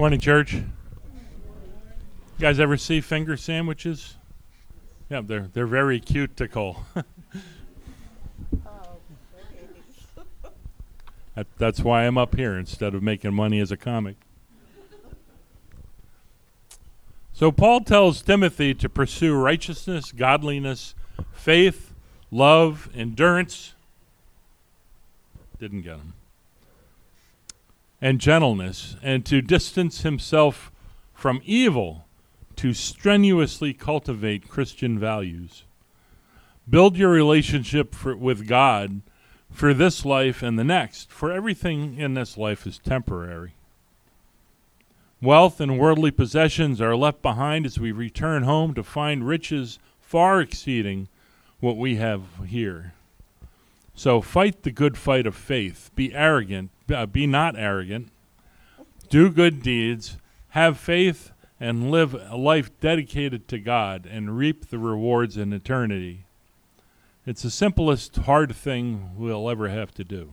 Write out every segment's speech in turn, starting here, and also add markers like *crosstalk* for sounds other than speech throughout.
Morning, church. You guys ever see finger sandwiches? Yeah, they're they're very cuticle. *laughs* that, that's why I'm up here instead of making money as a comic. So Paul tells Timothy to pursue righteousness, godliness, faith, love, endurance. Didn't get him and gentleness, and to distance himself from evil, to strenuously cultivate Christian values. Build your relationship for, with God for this life and the next, for everything in this life is temporary. Wealth and worldly possessions are left behind as we return home to find riches far exceeding what we have here. So fight the good fight of faith. Be arrogant, uh, be not arrogant. Do good deeds, have faith, and live a life dedicated to God and reap the rewards in eternity. It's the simplest hard thing we'll ever have to do.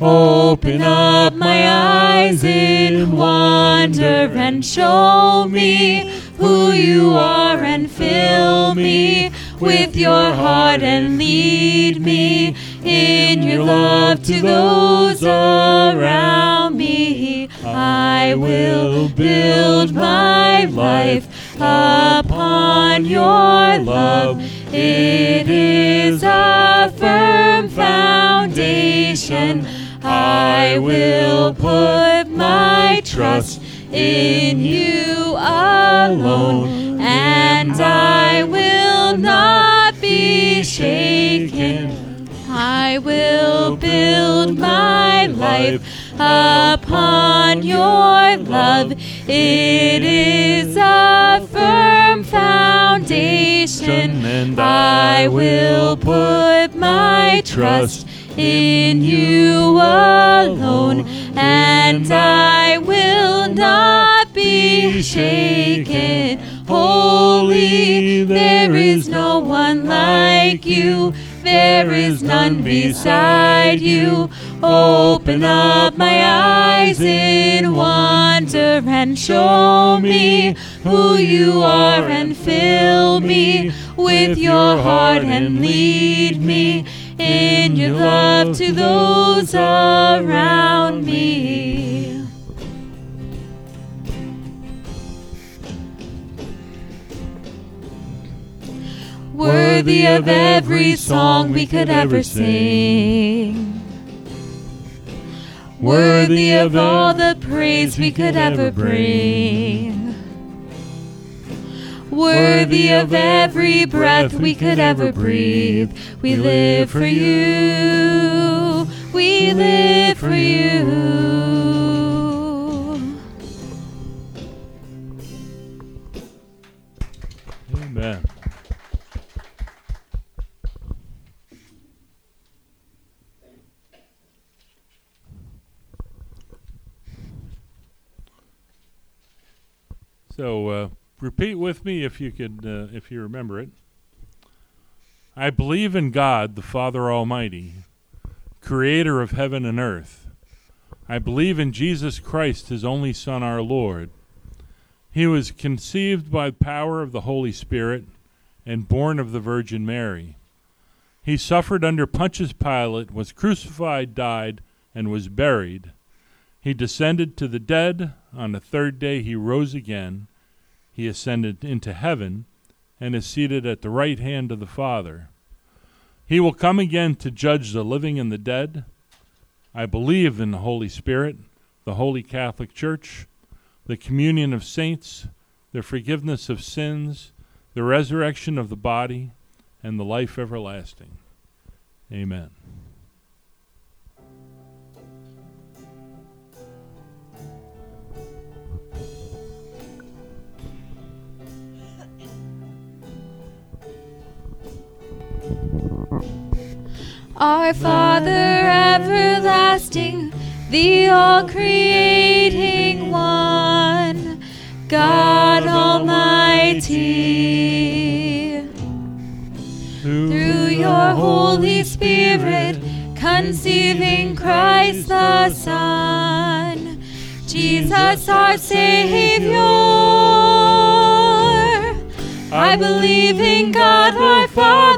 Open up my eyes in wonder and show me who you are and fill me with your heart and lead me in your love to those around me. I will build my life upon your love. It is a firm foundation. I will put my trust in you alone, and I will not be shaken. I will build my life upon your love. It is a firm foundation, and I will put my trust in you alone, and I will not be shaken. holy. There is no one like you. There is none beside you. Open up my eyes in wonder and show me who you are and fill me with your heart and lead me in your love to those around me. Worthy of every song we could ever sing. Worthy of all the praise we could ever bring. Worthy of every breath we could ever breathe. We live for you. We live for you. Amen. So uh, repeat with me if you could, uh, if you remember it. I believe in God, the Father Almighty, creator of heaven and earth. I believe in Jesus Christ, his only Son, our Lord. He was conceived by the power of the Holy Spirit and born of the Virgin Mary. He suffered under Pontius Pilate, was crucified, died, and was buried. He descended to the dead. On the third day he rose again. He ascended into heaven and is seated at the right hand of the Father. He will come again to judge the living and the dead. I believe in the Holy Spirit, the Holy Catholic Church, the communion of saints, the forgiveness of sins, the resurrection of the body, and the life everlasting. Amen. Our Father everlasting, the all creating one, God Almighty. Through your Holy Spirit, conceiving Christ the Son, Jesus our Savior. I believe in God our Father.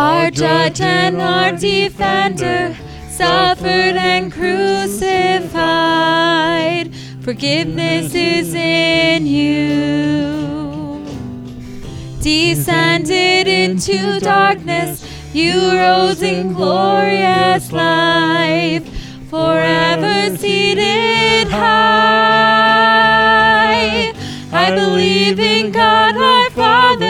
Our judge and our defender suffered and crucified. Forgiveness is in you. Descended into darkness, you rose in glorious life, forever seated high. I believe in God our Father.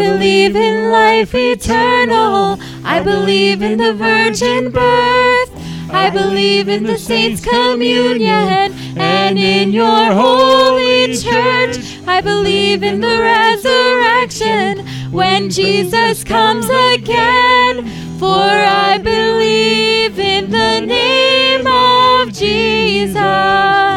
believe in life eternal. I believe in the virgin birth. I believe in the saints' communion and in your holy church. I believe in the resurrection when Jesus comes again. For I believe in the name of Jesus.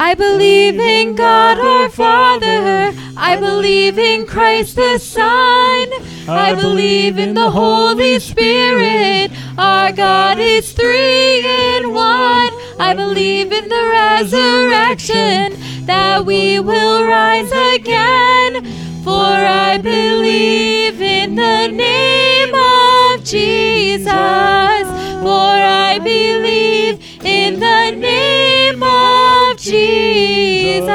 I believe in God our Father. I believe in Christ the Son. I believe in the Holy Spirit. Our God is three in one. I believe in the resurrection that we will rise again. For I believe in the name of Jesus. For I believe in the name of Jesus.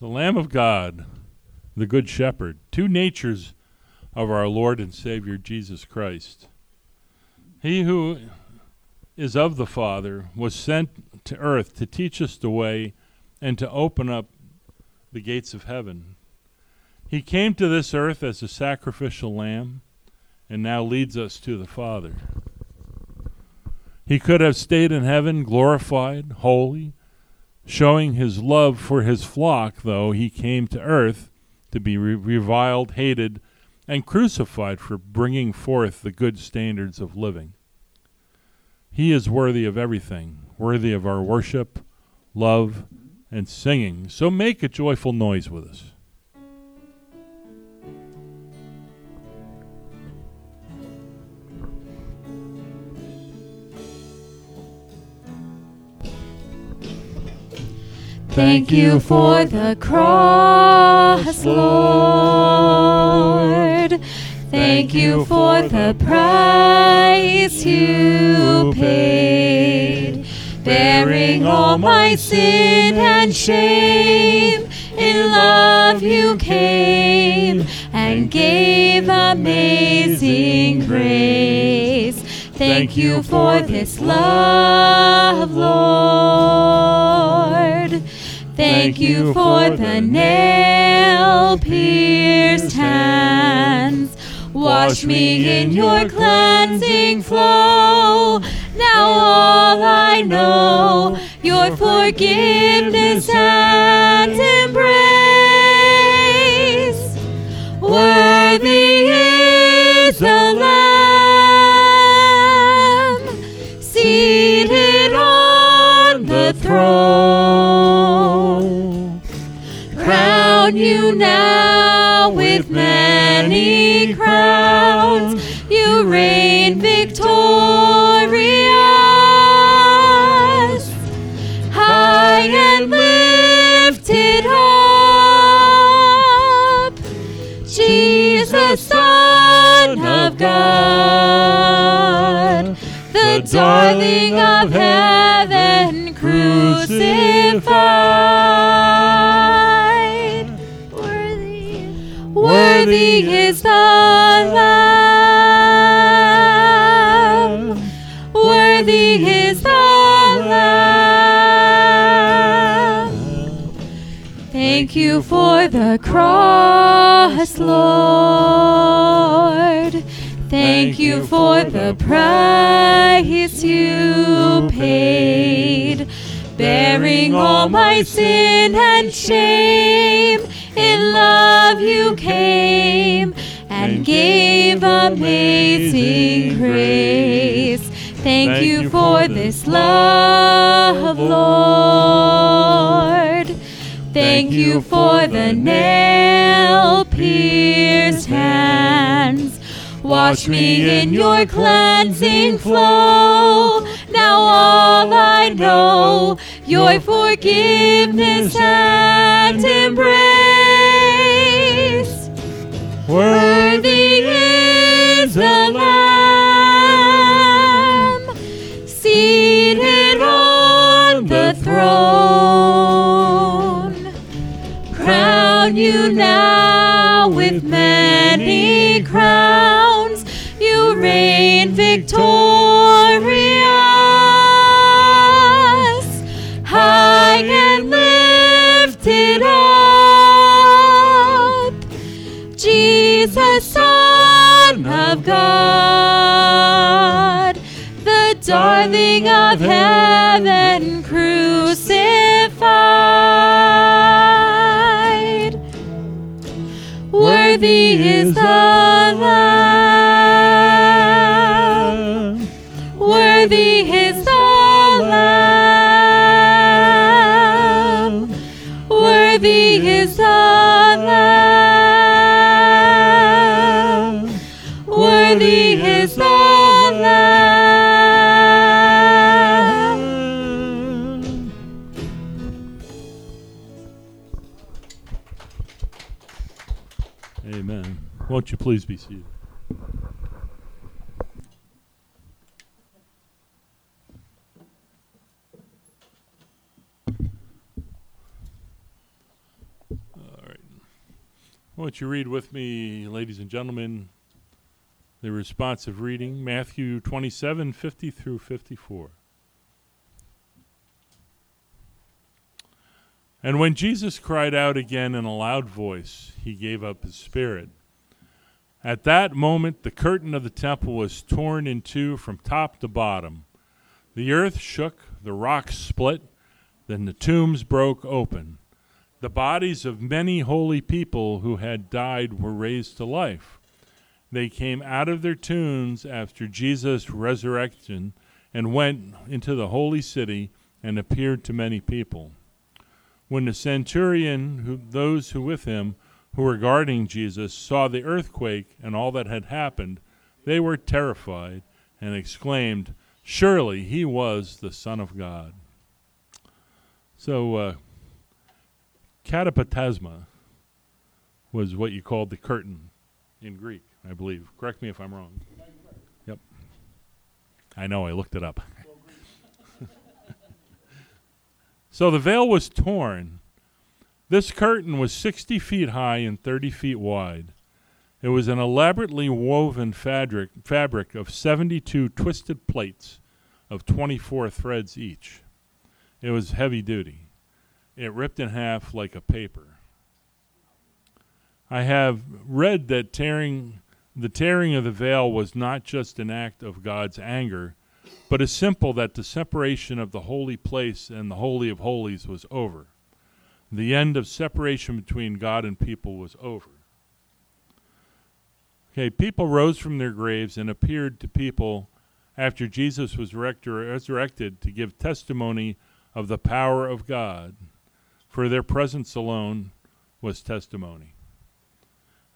The Lamb of God, the Good Shepherd, two natures of our Lord and Savior Jesus Christ. He who is of the Father was sent to earth to teach us the way and to open up the gates of heaven. He came to this earth as a sacrificial lamb and now leads us to the Father. He could have stayed in heaven glorified, holy, showing his love for his flock, though he came to earth to be re- reviled, hated, and crucified for bringing forth the good standards of living. He is worthy of everything, worthy of our worship, love, and singing. So make a joyful noise with us. Thank you for the cross, Lord. Thank you for the price you paid, bearing all my sin and shame. In love you came and gave amazing grace. Thank you for this love, Lord. Thank you for the nail pierced hands. Wash me in your cleansing flow. Now all I know, your forgiveness and embrace. Worthy is the Lamb throne. Crown you now with many crowns. You reign victorious, high and lifted up. Jesus, Son of God, the darling of heaven crucified. Worthy, worthy is the Lamb. Worthy is the Lamb. Thank you for the cross, Lord. Thank you for the price you paid, bearing all my sin and shame. In love you came and gave amazing grace. Thank you for this love, Lord. Thank you for the nail pierced hands. Wash me in your cleansing flow. Now all I know, your forgiveness and embrace. Worthy is the Lamb seated on the throne. Crown you now with many crowns. Reign victorious, high and lifted up. Jesus, Son of God, the darling of heaven crucified. Worthy is the Lamb. Worthy Amen. Won't you please be seated? All right. Won't you read with me, ladies and gentlemen, the responsive reading, Matthew 27 50 through 54. And when Jesus cried out again in a loud voice, he gave up his spirit. At that moment, the curtain of the temple was torn in two from top to bottom. The earth shook, the rocks split, then the tombs broke open. The bodies of many holy people who had died were raised to life. They came out of their tombs after Jesus' resurrection and went into the holy city and appeared to many people. When the centurion, who, those who with him, who were guarding Jesus, saw the earthquake and all that had happened, they were terrified and exclaimed, Surely he was the Son of God. So, uh, katapetasma was what you called the curtain in Greek, I believe. Correct me if I'm wrong. Yep. I know, I looked it up. So the veil was torn. This curtain was 60 feet high and 30 feet wide. It was an elaborately woven fabric, fabric of 72 twisted plates of 24 threads each. It was heavy duty. It ripped in half like a paper. I have read that tearing the tearing of the veil was not just an act of God's anger, but a simple that the separation of the holy place and the holy of holies was over. The end of separation between God and people was over. Okay, people rose from their graves and appeared to people after Jesus was resurrected to give testimony of the power of God, for their presence alone was testimony.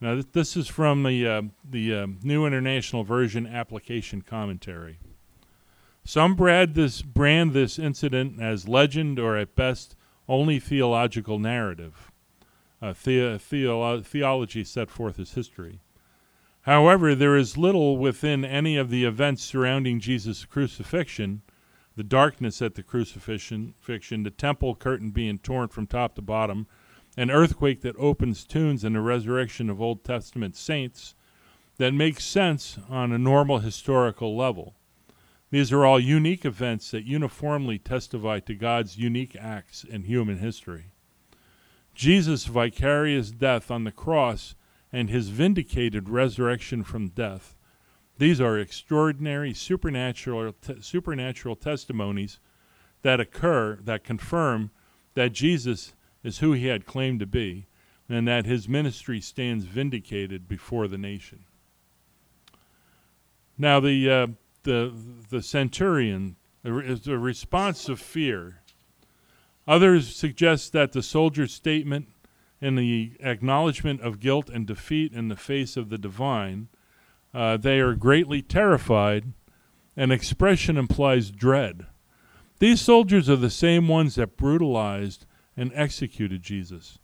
Now, this is from the, uh, the uh, New International Version application commentary. Some brand this, brand this incident as legend or at best only theological narrative. Uh, the- theolo- theology set forth as history. However, there is little within any of the events surrounding Jesus' crucifixion the darkness at the crucifixion, the temple curtain being torn from top to bottom, an earthquake that opens tombs, and the resurrection of Old Testament saints that makes sense on a normal historical level. These are all unique events that uniformly testify to God's unique acts in human history. Jesus' vicarious death on the cross and his vindicated resurrection from death These are extraordinary supernatural supernatural testimonies that occur that confirm that Jesus is who he had claimed to be and that his ministry stands vindicated before the nation. Now the uh, the the centurion is a response of fear. Others suggest that the soldier's statement in the acknowledgement of guilt and defeat in the face of the divine, uh, they are greatly terrified. An expression implies dread. These soldiers are the same ones that brutalized and executed Jesus.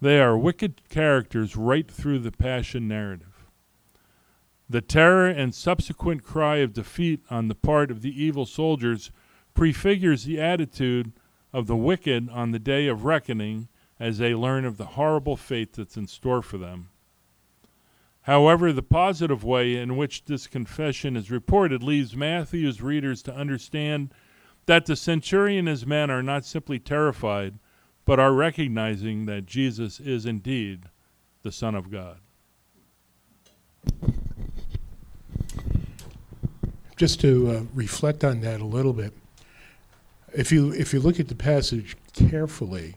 They are wicked characters right through the Passion narrative. The terror and subsequent cry of defeat on the part of the evil soldiers prefigures the attitude of the wicked on the day of reckoning as they learn of the horrible fate that's in store for them. However, the positive way in which this confession is reported leaves Matthew's readers to understand that the centurion and his men are not simply terrified, but are recognizing that Jesus is indeed the Son of God. Just to uh, reflect on that a little bit, if you if you look at the passage carefully,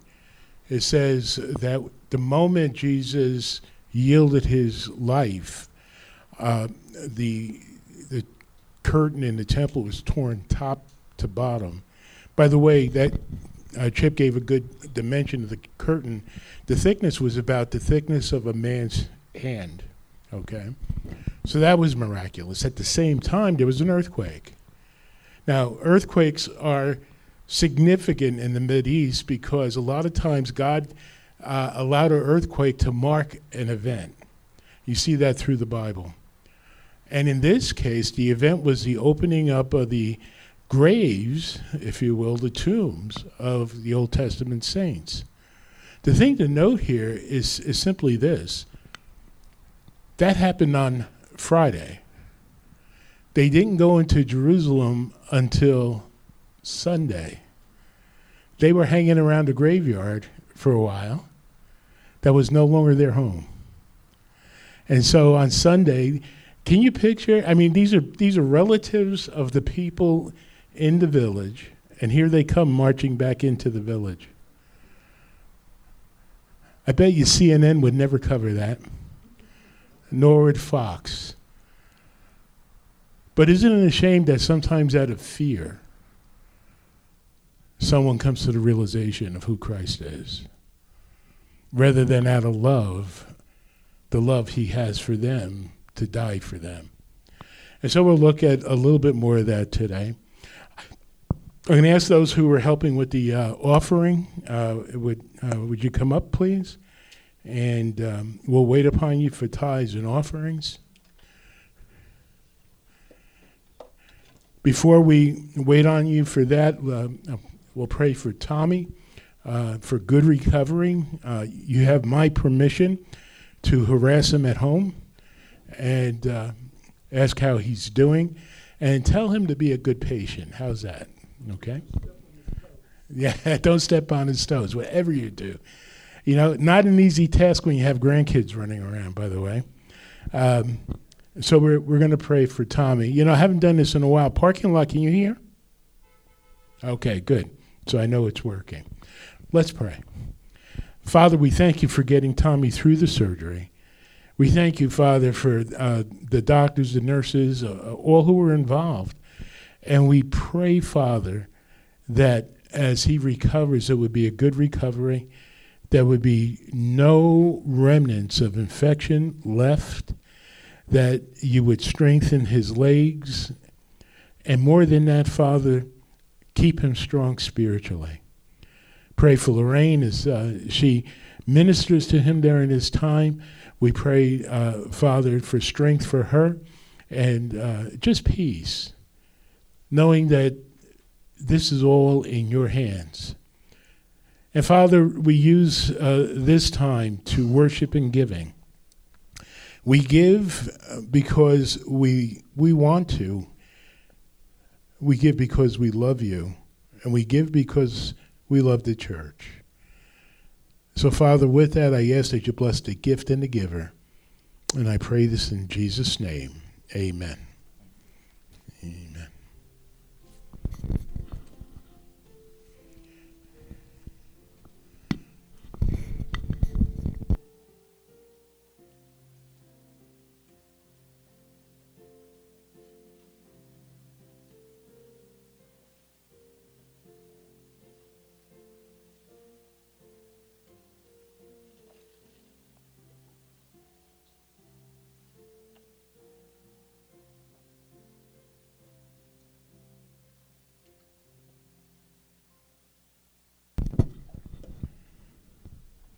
it says that the moment Jesus yielded his life, uh, the the curtain in the temple was torn top to bottom. By the way, that uh, Chip gave a good dimension of the curtain. The thickness was about the thickness of a man's hand. Okay, so that was miraculous. At the same time, there was an earthquake. Now, earthquakes are significant in the Mid East because a lot of times God uh, allowed an earthquake to mark an event. You see that through the Bible. And in this case, the event was the opening up of the graves, if you will, the tombs of the Old Testament saints. The thing to note here is, is simply this that happened on Friday. They didn't go into Jerusalem until Sunday. They were hanging around the graveyard for a while. That was no longer their home. And so on Sunday, can you picture? I mean, these are these are relatives of the people in the village, and here they come marching back into the village. I bet you CNN would never cover that, nor would Fox. But isn't it a shame that sometimes out of fear, someone comes to the realization of who Christ is, rather than out of love, the love he has for them to die for them? And so we'll look at a little bit more of that today. I'm going to ask those who are helping with the uh, offering, uh, would, uh, would you come up, please? And um, we'll wait upon you for tithes and offerings. Before we wait on you for that, uh, we'll pray for Tommy uh, for good recovery. Uh, you have my permission to harass him at home and ask how he's doing and tell him to be a good patient. How's that? Okay? *laughs* Yeah, don't step on his toes, whatever you do. You know, not an easy task when you have grandkids running around, by the way. Um, so we're, we're going to pray for Tommy. You know, I haven't done this in a while. Parking lot, can you hear? Okay, good. So I know it's working. Let's pray. Father, we thank you for getting Tommy through the surgery. We thank you, Father, for uh, the doctors, the nurses, uh, all who were involved. And we pray, Father, that as he recovers, it would be a good recovery. There would be no remnants of infection left, that you would strengthen his legs. And more than that, Father, keep him strong spiritually. Pray for Lorraine as uh, she ministers to him during this time. We pray, uh, Father, for strength for her and uh, just peace knowing that this is all in your hands. And Father, we use uh, this time to worship and giving. We give uh, because we we want to. We give because we love you, and we give because we love the church. So, Father, with that, I ask that you bless the gift and the giver. And I pray this in Jesus' name. Amen. Amen.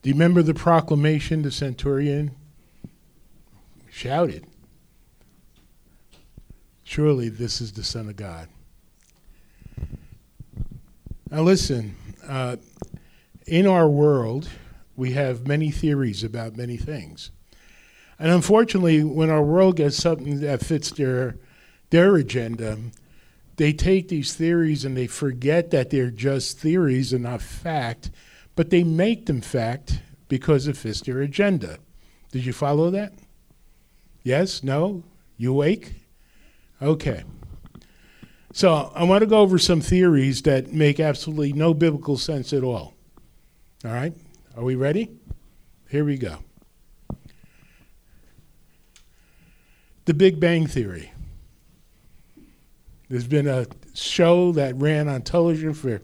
Do you remember the proclamation the centurion shouted? Surely this is the Son of God. Now, listen, uh, in our world, we have many theories about many things. And unfortunately, when our world gets something that fits their, their agenda, they take these theories and they forget that they're just theories and not fact but they make them fact because it fits their agenda. Did you follow that? Yes? No? You awake? Okay. So I want to go over some theories that make absolutely no biblical sense at all. All right? Are we ready? Here we go. The Big Bang Theory. There's been a show that ran on television for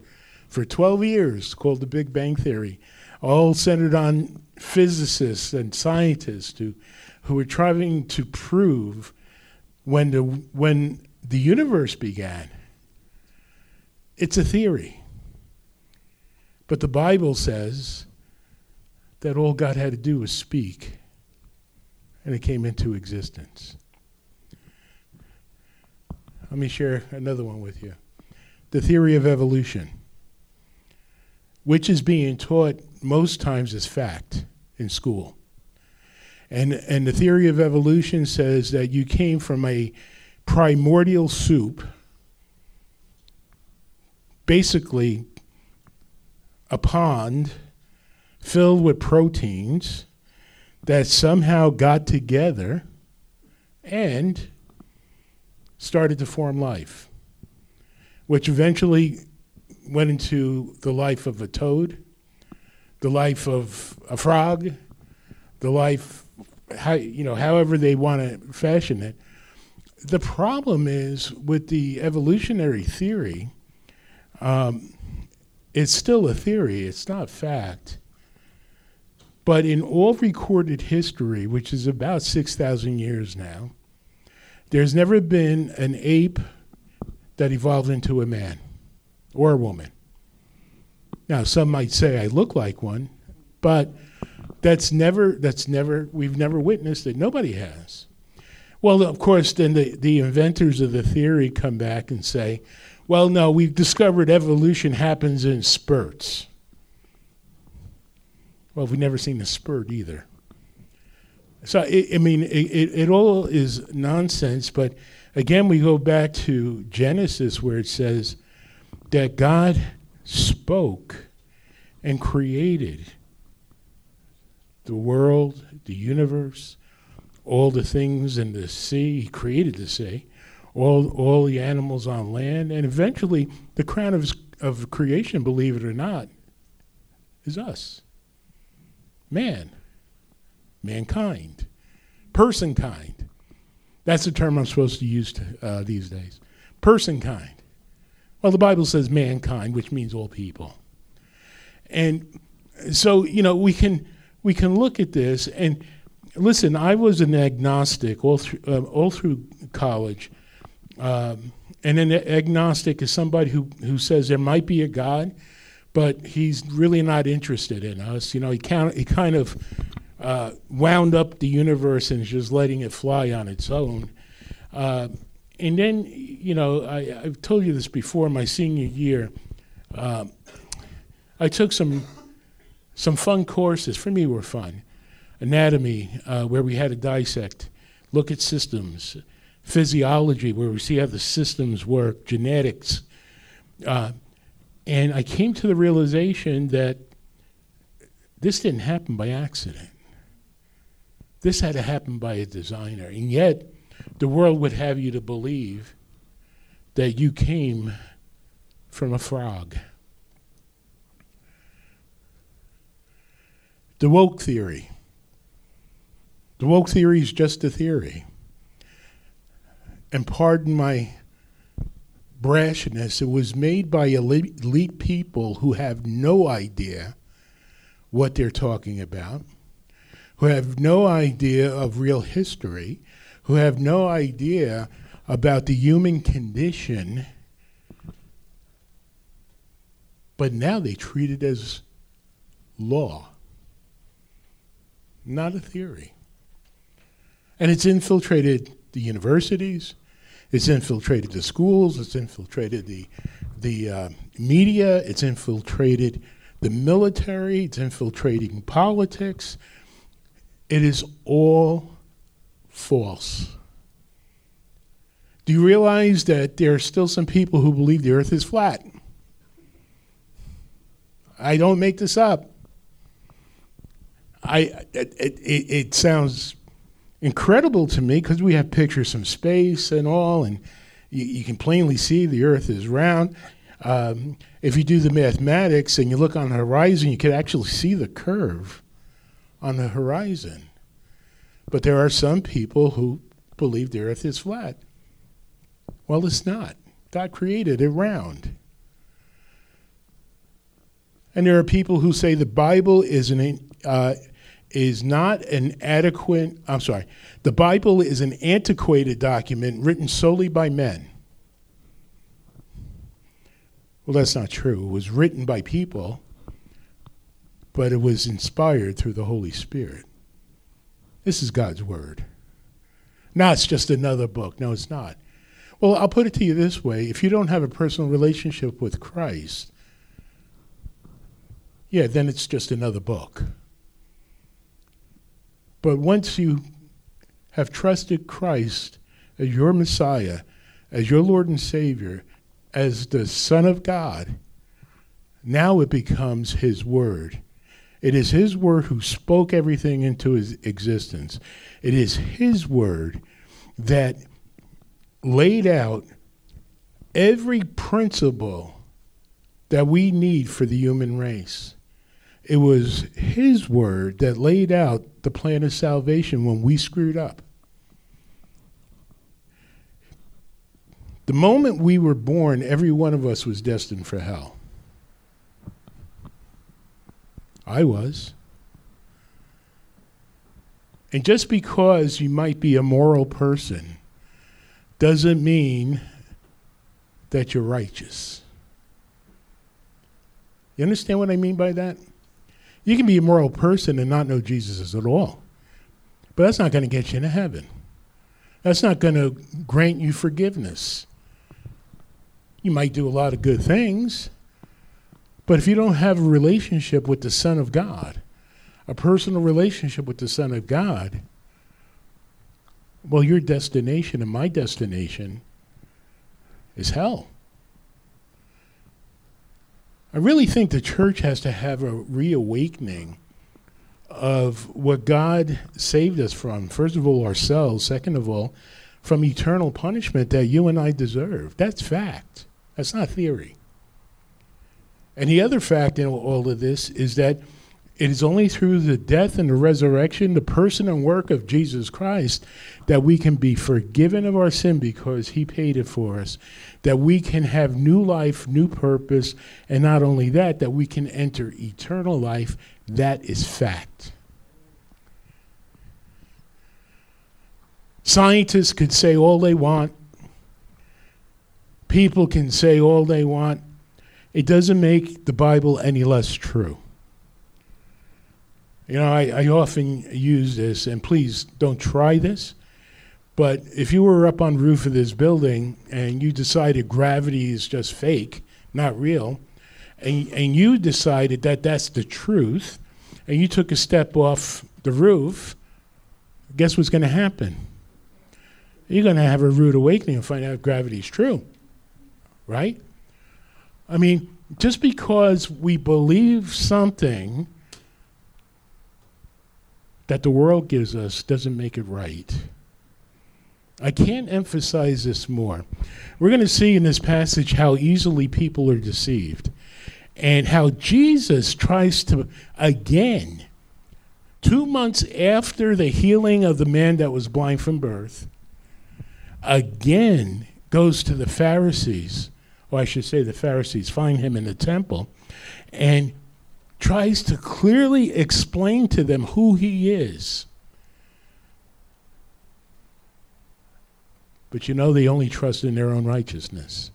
for 12 years called The Big Bang Theory, all centered on physicists and scientists who, who were trying to prove when the, when the universe began. It's a theory. But the Bible says that all God had to do was speak, and it came into existence. Let me share another one with you the theory of evolution which is being taught most times as fact in school. And, and the theory of evolution says that you came from a primordial soup, basically a pond filled with proteins that somehow got together and started to form life, which eventually went into the life of a toad, the life of a frog, the life, how, you know, however they want to fashion it. The problem is with the evolutionary theory, um, it's still a theory, it's not fact. But in all recorded history, which is about 6,000 years now, there's never been an ape that evolved into a man or a woman. Now, some might say I look like one, but that's never that's never we've never witnessed it. Nobody has. Well, of course, then the, the inventors of the theory come back and say, well, no, we've discovered evolution happens in spurts. Well, we've never seen a spurt either. So, it, I mean, it, it, it all is nonsense, but again, we go back to Genesis where it says, that God spoke and created the world, the universe, all the things in the sea. He created the sea, all, all the animals on land, and eventually the crown of, of creation, believe it or not, is us. Man, mankind, person kind. That's the term I'm supposed to use to, uh, these days. Person kind. Well, the Bible says mankind, which means all people. And so, you know, we can we can look at this and listen. I was an agnostic all through uh, all through college, um, and an agnostic is somebody who who says there might be a God, but he's really not interested in us. You know, he kind he kind of uh, wound up the universe and is just letting it fly on its own. Uh, and then, you know, I, have told you this before. My senior year, uh, I took some some fun courses. For me, were fun. Anatomy, uh, where we had to dissect, look at systems. Physiology, where we see how the systems work. Genetics, uh, and I came to the realization that this didn't happen by accident. This had to happen by a designer, and yet the world would have you to believe that you came from a frog. The woke theory. The woke theory is just a theory. And pardon my brashness, it was made by elite, people who have no idea what they're talking about, who have no idea of real history, who have no idea about the human condition, but now they treat it as law, not a theory. And it's infiltrated the universities, it's infiltrated the schools, it's infiltrated the, the uh, media, it's infiltrated the military, it's infiltrating politics. It is all false. Do you realize that there are still some people who believe the earth is flat? I don't make this up. I, it, it, it sounds incredible to me because we have pictures from space and all, and you, you can plainly see the earth is round. Um, if you do the mathematics and you look on the horizon, you can actually see the curve on the horizon. But there are some people who believe the earth is flat. Well, it's not. God created it round. And there are people who say the Bible is an uh, is not an adequate. I'm sorry. The Bible is an antiquated document written solely by men. Well, that's not true. It was written by people, but it was inspired through the Holy Spirit. This is God's Word. Now it's just another book. No, it's not. Well, I'll put it to you this way if you don't have a personal relationship with Christ, yeah, then it's just another book. But once you have trusted Christ as your Messiah, as your Lord and Savior, as the Son of God, now it becomes His Word. It is His Word who spoke everything into His existence. It is His Word that laid out every principle that we need for the human race. It was His Word that laid out the plan of salvation when we screwed up. The moment we were born, every one of us was destined for hell. I was. And just because you might be a moral person doesn't mean that you're righteous. You understand what I mean by that? You can be a moral person and not know Jesus at all. But that's not going to get you into heaven. That's not going to grant you forgiveness. You might do a lot of good things, but if you don't have a relationship with the Son of God, a personal relationship with the Son of God, well, your destination and my destination is hell. I really think the church has to have a reawakening of what God saved us from. First of all, ourselves. Second of all, from eternal punishment that you and I deserve. That's fact. That's not theory. And the other fact in all of this is that it is only through the death and the resurrection, the person and work of Jesus Christ, that we can be forgiven of our sin because he paid it for us, that we can have new life, new purpose, and not only that, that we can enter eternal life. That is fact. Scientists could say all they want, people can say all they want. It doesn't make the Bible any less true. You know, I, I often use this, and please don't try this. But if you were up on the roof of this building and you decided gravity is just fake, not real, and, and you decided that that's the truth, and you took a step off the roof, guess what's going to happen? You're going to have a rude awakening and find out gravity is true right? I mean, just because we believe something that the world gives us doesn't make it right. I can't emphasize this more. We're going to see in this passage how easily people are deceived and how Jesus tries to, again, two months after the healing of the man that was blind from birth, again goes to the Pharisees, or I should say the Pharisees find him in the temple, and tries to clearly explain to them who he is. But you know, they only trust in their own righteousness.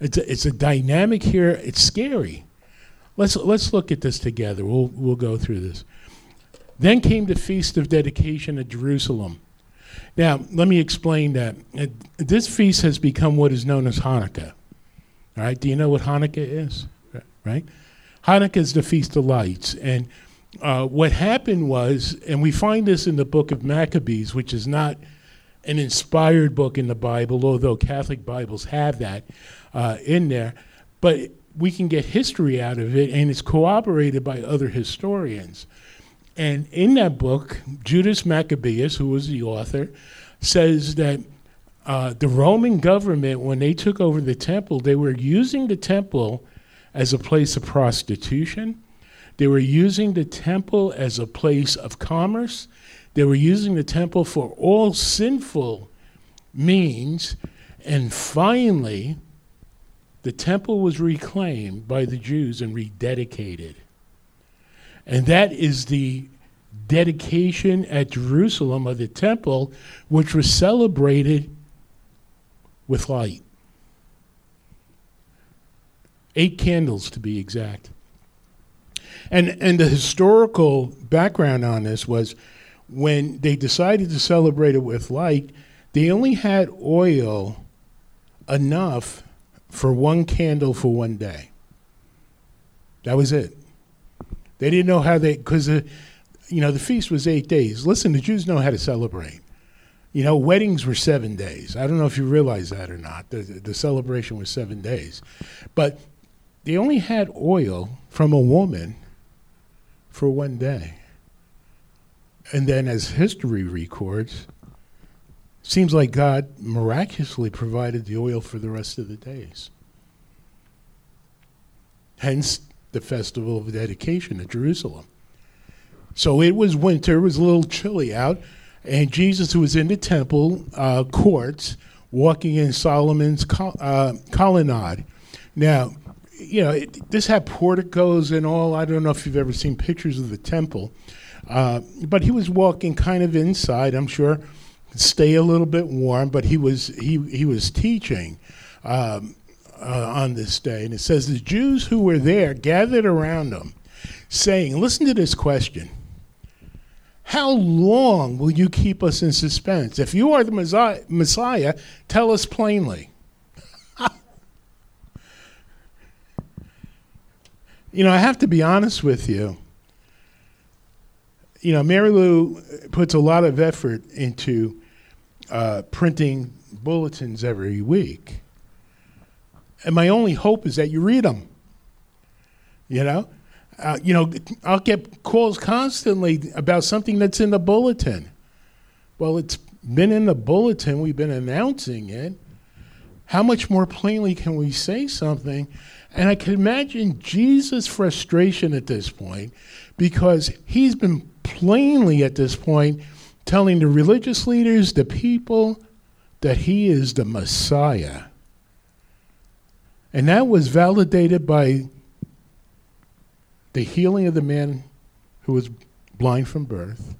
It's a, it's a dynamic here. It's scary. Let's, let's look at this together. We'll, we'll go through this. Then came the Feast of Dedication at Jerusalem. Now, let me explain that. This feast has become what is known as Hanukkah. All right, do you know what Hanukkah is? Right? Hanukkah is the Feast of Lights. And uh, what happened was, and we find this in the book of Maccabees, which is not an inspired book in the Bible, although Catholic Bibles have that uh, in there. But we can get history out of it, and it's corroborated by other historians. And in that book, Judas Maccabeus, who was the author, says that uh, the Roman government, when they took over the temple, they were using the temple as a place of prostitution. They were using the temple as a place of commerce. They were using the temple for all sinful means. And finally, the temple was reclaimed by the Jews and rededicated. And that is the dedication at Jerusalem of the temple, which was celebrated with light. Eight candles to be exact. And, and the historical background on this was when they decided to celebrate it with light, they only had oil enough for one candle for one day. That was it. They didn't know how they, because uh, you know the feast was eight days. Listen, the Jews know how to celebrate. You know, weddings were seven days. I don't know if you realize that or not. The, the celebration was seven days, but they only had oil from a woman for one day. And then, as history records, seems like God miraculously provided the oil for the rest of the days. Hence the festival of dedication at Jerusalem. So it was winter, it was a little chilly out, and Jesus was in the temple uh, courts walking in Solomon's col- uh, colonnade. Now, you know, it, this had porticos and all. I don't know if you've ever seen pictures of the temple, uh, but he was walking kind of inside. I'm sure, stay a little bit warm. But he was he he was teaching um, uh, on this day, and it says the Jews who were there gathered around him, saying, "Listen to this question." How long will you keep us in suspense? If you are the Messiah, tell us plainly. *laughs* you know, I have to be honest with you. You know, Mary Lou puts a lot of effort into uh, printing bulletins every week. And my only hope is that you read them. You know? Uh, you know, I'll get calls constantly about something that's in the bulletin. Well, it's been in the bulletin, we've been announcing it. How much more plainly can we say something? And I can imagine Jesus' frustration at this point because he's been plainly at this point telling the religious leaders, the people, that he is the Messiah. And that was validated by the healing of the man who was blind from birth,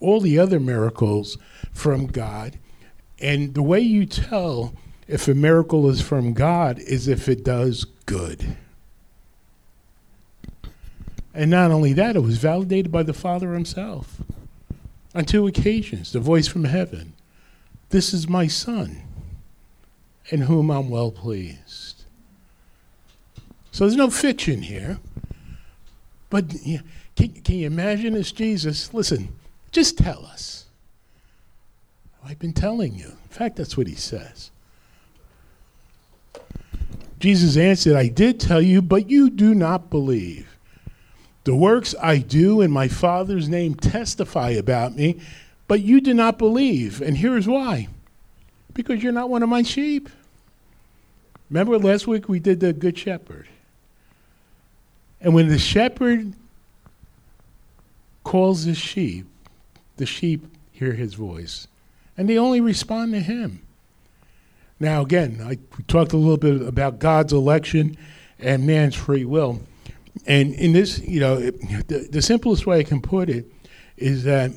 all the other miracles from God. And the way you tell if a miracle is from God is if it does good. And not only that, it was validated by the Father himself on two occasions the voice from heaven This is my Son, in whom I'm well pleased. So there's no fiction here. But can, can you imagine this Jesus? Listen, just tell us. I've been telling you. In fact, that's what he says. Jesus answered, I did tell you, but you do not believe. The works I do in my Father's name testify about me, But you do not believe. And here's why because you're not one of my sheep. Remember last week we did the Good Shepherd? And when the shepherd calls his sheep, the sheep hear his voice. And they only respond to him. Now, again, I talked a little bit about God's election and man's free will. And in this, you know, it, the, the simplest way I can put it is that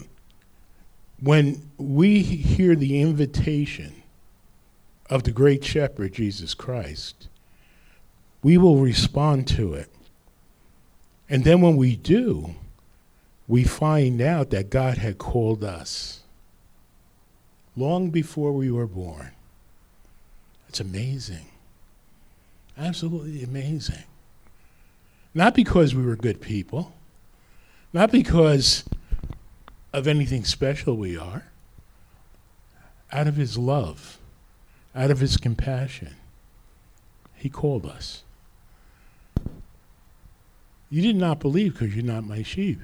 when we hear the invitation of the great shepherd, Jesus Christ, we will respond to it. And then when we do, we find out that God had called us long before we were born. It's amazing. Absolutely amazing. Not because we were good people, not because of anything special we are, out of His love, out of His compassion, He called us. You did not believe because you're not my sheep.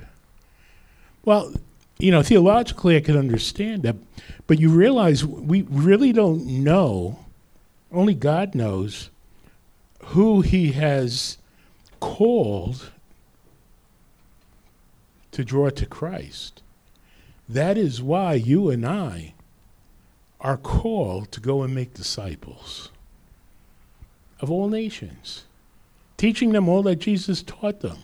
Well, you know, theologically, I can understand that, but you realize we really don't know, only God knows who He has called to draw to Christ. That is why you and I are called to go and make disciples of all nations, teaching them all that Jesus taught them.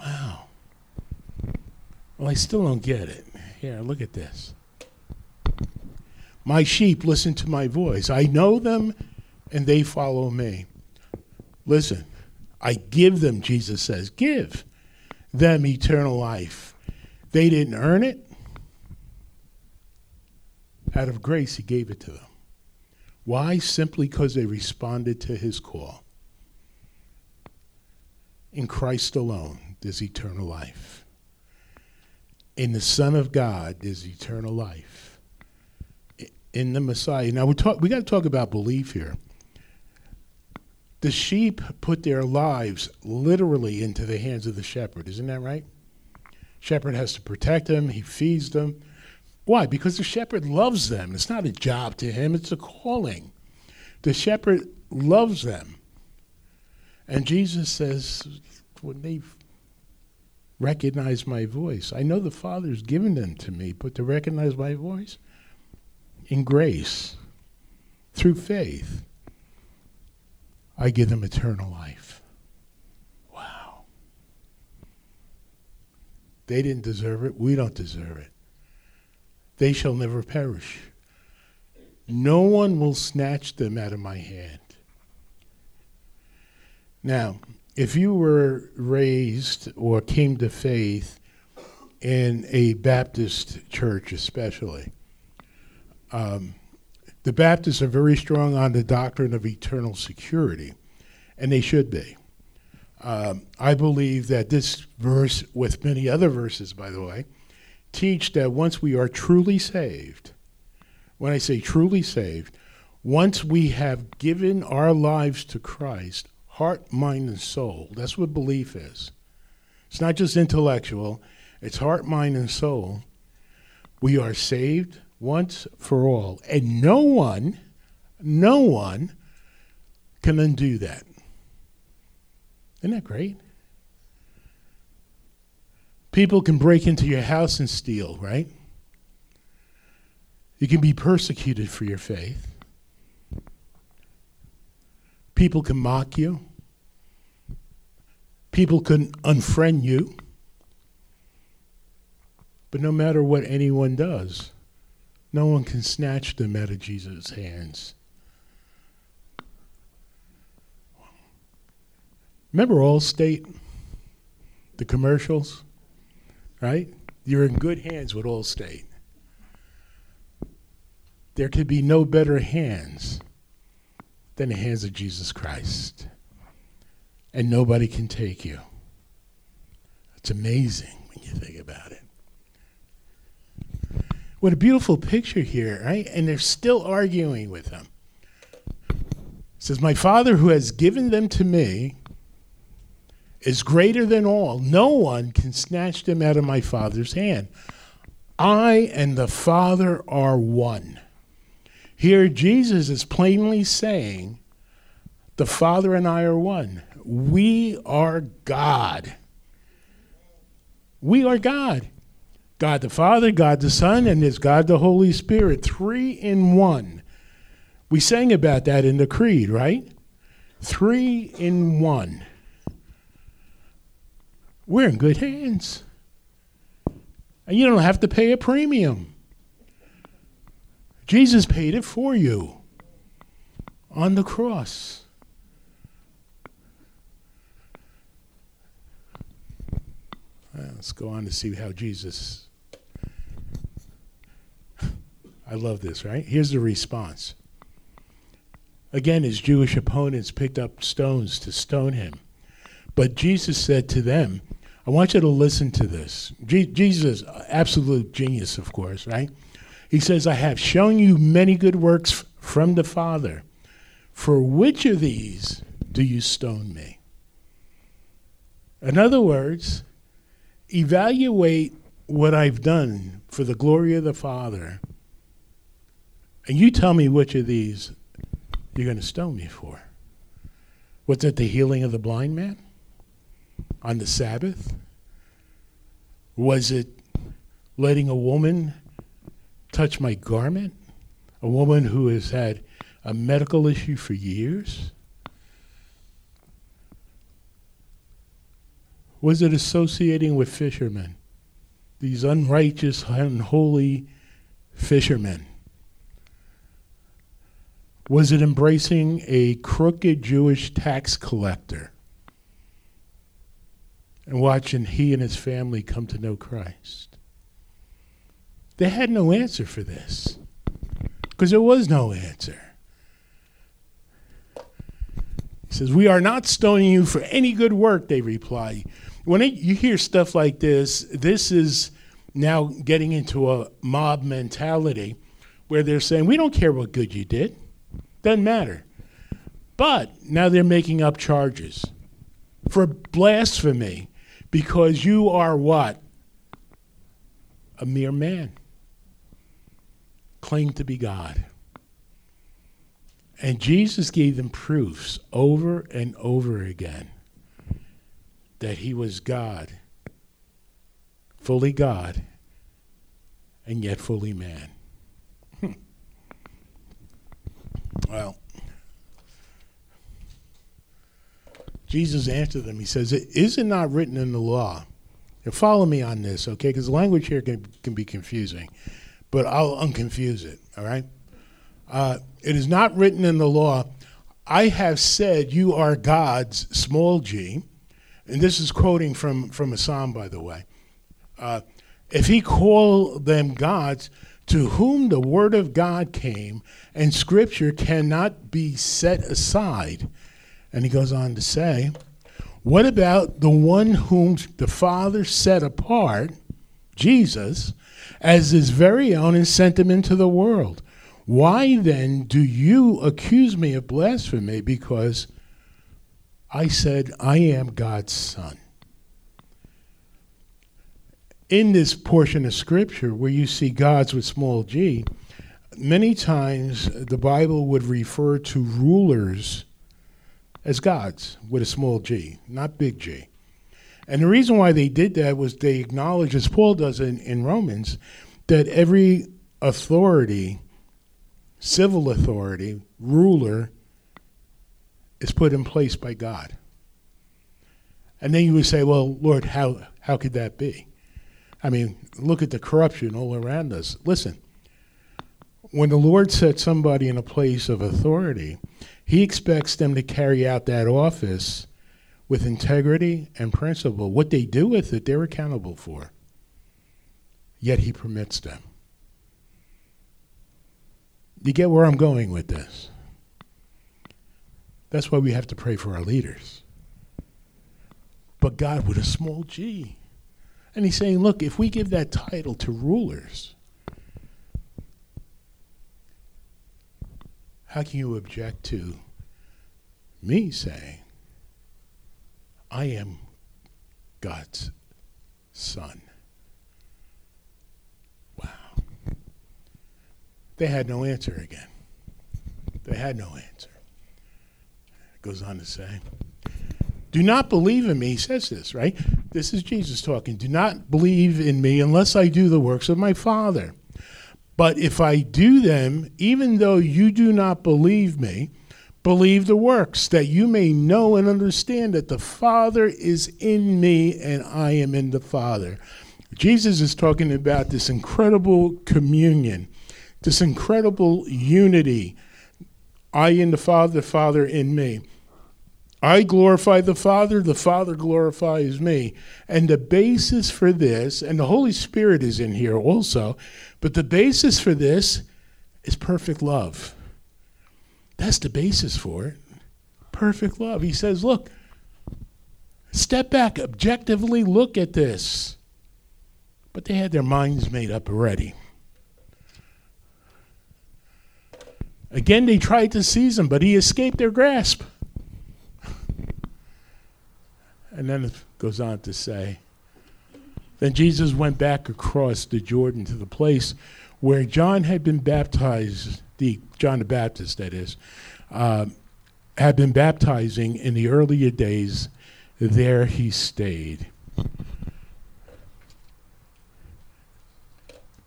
Wow. Well, I still don't get it. Here, look at this. My sheep listen to my voice. I know them and they follow me. Listen, I give them, Jesus says, give them eternal life. They didn't earn it. Out of grace, He gave it to them. Why? Simply because they responded to His call. In Christ alone, there's eternal life. In the Son of God, there's eternal life. In the Messiah. Now we talk. We got to talk about belief here. The sheep put their lives literally into the hands of the shepherd. Isn't that right? Shepherd has to protect them. He feeds them. Why? Because the shepherd loves them. It's not a job to him. It's a calling. The shepherd loves them. And Jesus says, when they recognize my voice. I know the Father's given them to me, but to recognize my voice in grace, through faith, I give them eternal life. Wow. They didn't deserve it. We don't deserve it. They shall never perish. No one will snatch them out of my hand. Now, if you were raised or came to faith in a Baptist church, especially, um, the Baptists are very strong on the doctrine of eternal security, and they should be. Um, I believe that this verse, with many other verses, by the way, teach that once we are truly saved, when I say truly saved, once we have given our lives to Christ, heart, mind, and soul. That's what belief is. It's not just intellectual, it's heart, mind, and soul. We are saved once for all. And no one, no one can undo that. Isn't that great? People can break into your house and steal, right? You can be persecuted for your faith. People can mock you. People can unfriend you. But no matter what anyone does, no one can snatch them out of Jesus' hands. Remember Allstate? The commercials? Right? You're in good hands with Allstate. There could be no better hands than the hands of Jesus Christ. And nobody can take you. It's amazing when you think about it. What a beautiful picture here, right? And they're still arguing with him. It says, My Father who has given them to me is greater than all. No one can snatch them out of my Father's hand. I and the Father are one. Here, Jesus is plainly saying, The Father and I are one. We are God. We are God. God the Father, God the Son, and there's God the Holy Spirit, three in one. We sang about that in the Creed, right? Three in one. We're in good hands. And you don't have to pay a premium. Jesus paid it for you on the cross. Let's go on to see how Jesus. I love this, right? Here's the response. Again, his Jewish opponents picked up stones to stone him. But Jesus said to them, I want you to listen to this. Je- Jesus, absolute genius, of course, right? He says, I have shown you many good works f- from the Father. For which of these do you stone me? In other words, evaluate what I've done for the glory of the Father, and you tell me which of these you're going to stone me for. Was it the healing of the blind man on the Sabbath? Was it letting a woman touch my garment? A woman who has had a medical issue for years? Was it associating with fishermen? These unrighteous, unholy fishermen? Was it embracing a crooked Jewish tax collector and watching he and his family come to know Christ? They had no answer for this because there was no answer. He says, We are not stoning you for any good work, they reply. When it, you hear stuff like this, this is now getting into a mob mentality where they're saying, We don't care what good you did. Doesn't matter. But now they're making up charges for blasphemy because you are what? A mere man. Claim to be God. And Jesus gave them proofs over and over again that he was God, fully God, and yet fully man. *laughs* Well, Jesus answered them. He says, Is it not written in the law? Now follow me on this, okay? Because the language here can, can be confusing, but I'll unconfuse it, all right? Uh, it is not written in the law, I have said you are God's small g, and this is quoting from, from a psalm, by the way. Uh, if he called them gods, to whom the word of God came, and scripture cannot be set aside. And he goes on to say, What about the one whom the Father set apart, Jesus, as his very own and sent him into the world? Why then do you accuse me of blasphemy? Because I said, I am God's son in this portion of scripture where you see gods with small g, many times the Bible would refer to rulers as gods with a small g, not big G. And the reason why they did that was they acknowledged, as Paul does in, in Romans, that every authority, civil authority, ruler, is put in place by God. And then you would say, well, Lord, how, how could that be? I mean, look at the corruption all around us. Listen, when the Lord sets somebody in a place of authority, He expects them to carry out that office with integrity and principle. What they do with it, they're accountable for. Yet He permits them. You get where I'm going with this? That's why we have to pray for our leaders. But God with a small g. And he's saying, look, if we give that title to rulers, how can you object to me saying, I am God's son? Wow. They had no answer again. They had no answer. Goes on to say, Do not believe in me. He says this, right? This is Jesus talking. Do not believe in me unless I do the works of my Father. But if I do them, even though you do not believe me, believe the works, that you may know and understand that the Father is in me and I am in the Father. Jesus is talking about this incredible communion, this incredible unity. I in the Father, the Father in me. I glorify the Father, the Father glorifies me. And the basis for this, and the Holy Spirit is in here also, but the basis for this is perfect love. That's the basis for it. Perfect love. He says, look, step back, objectively look at this. But they had their minds made up already. Again, they tried to seize him, but he escaped their grasp. And then it goes on to say, then Jesus went back across the Jordan to the place where John had been baptized, the John the Baptist, that is, uh, had been baptizing in the earlier days. There he stayed.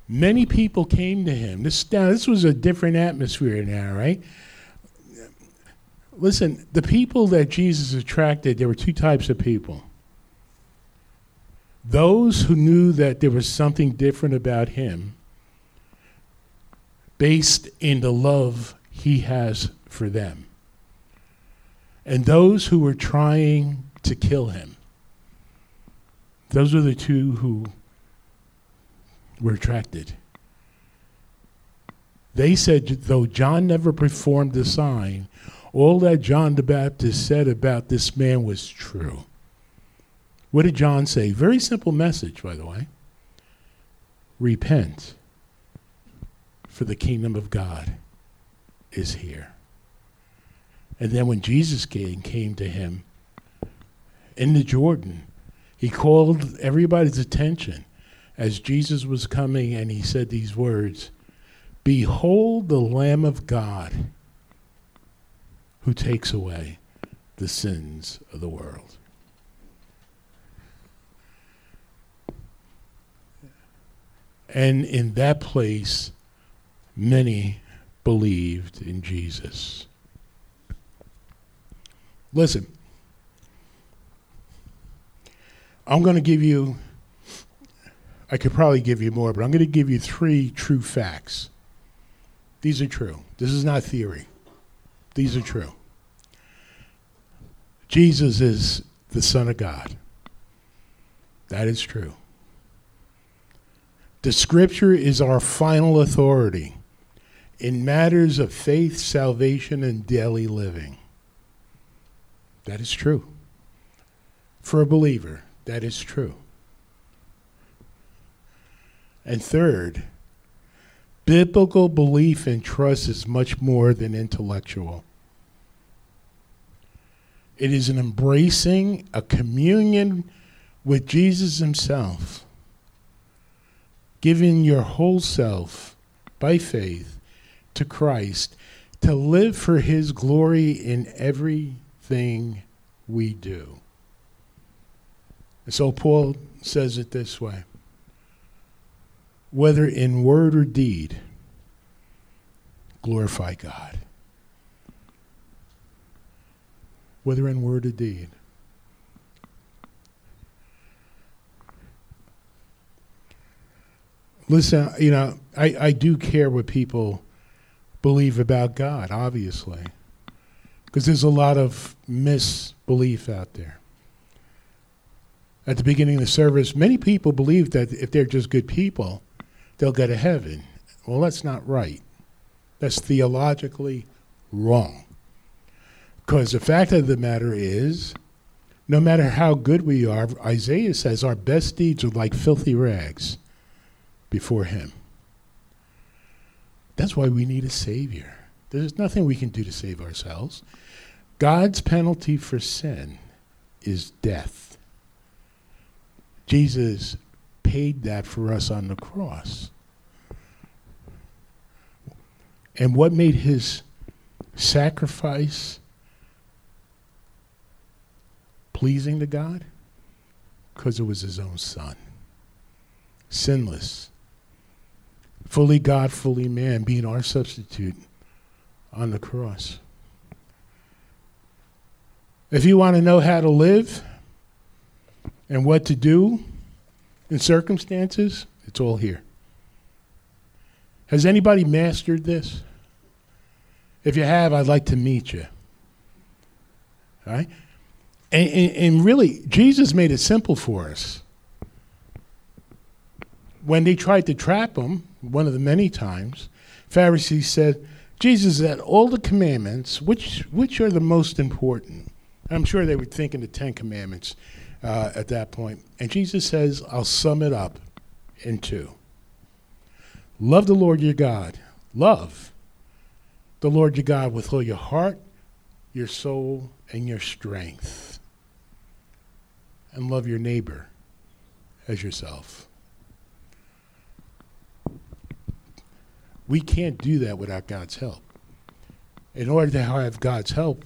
Many people came to him. This now this was a different atmosphere now, right? Listen, the people that Jesus attracted, there were two types of people. Those who knew that there was something different about him, based in the love he has for them. And those who were trying to kill him. Those are the two who were attracted. They said, though John never performed the sign, all that John the Baptist said about this man was true. What did John say? Very simple message, by the way. Repent, for the kingdom of God is here. And then when Jesus came, came to him in the Jordan, he called everybody's attention as Jesus was coming and he said these words Behold the Lamb of God who takes away the sins of the world. And in that place, many believed in Jesus. Listen, I'm going to give you, I could probably give you more, but I'm going to give you three true facts. These are true. This is not theory. These are true. Jesus is the Son of God. That is true. The Scripture is our final authority in matters of faith, salvation, and daily living. That is true. For a believer, that is true. And third, biblical belief and trust is much more than intellectual. It is an embracing a communion with Jesus Himself giving your whole self by faith to Christ to live for his glory in everything we do. And so Paul says it this way whether in word or deed, glorify God. Whether in word or deed. Listen, you know, I, I do care what people believe about God, obviously, because there's a lot of misbelief out there. At the beginning of the service, many people believe that if they're just good people, they'll go to heaven. Well, that's not right. That's theologically wrong. Because the fact of the matter is, no matter how good we are, Isaiah says our best deeds are like filthy rags before Him. That's why we need a Savior. There's nothing we can do to save ourselves. God's penalty for sin is death. Jesus paid that for us on the cross. And what made his sacrifice pleasing to God? Because it was his own son. Sinless. Fully God, fully man, being our substitute on the cross. If you want to know how to live and what to do in circumstances, it's all here. Has anybody mastered this? If you have, I'd like to meet you. All right? And, and, and, really, Jesus made it simple for us. When they tried to trap him, one of the many times, Pharisees said, Jesus said, all the commandments, which, which are the most important? I'm sure they were thinking the Ten Commandments uh, at that point. And Jesus says, I'll sum it up in two. Love the Lord your God. Love the Lord your God with all your heart, your soul, and your strength. And love your neighbor as yourself. We can't do that without God's help. In order to have God's help,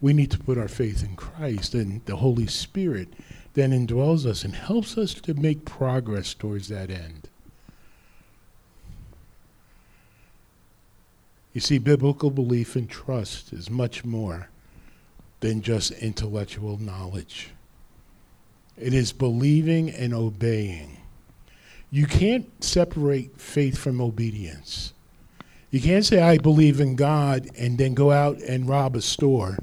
we need to put our faith in Christ and the Holy Spirit then indwells us and helps us to make progress towards that end. You see, biblical belief and trust is much more than just intellectual knowledge. It is believing and obeying. You can't separate faith from obedience. You can't say, I believe in God, and then go out and rob a store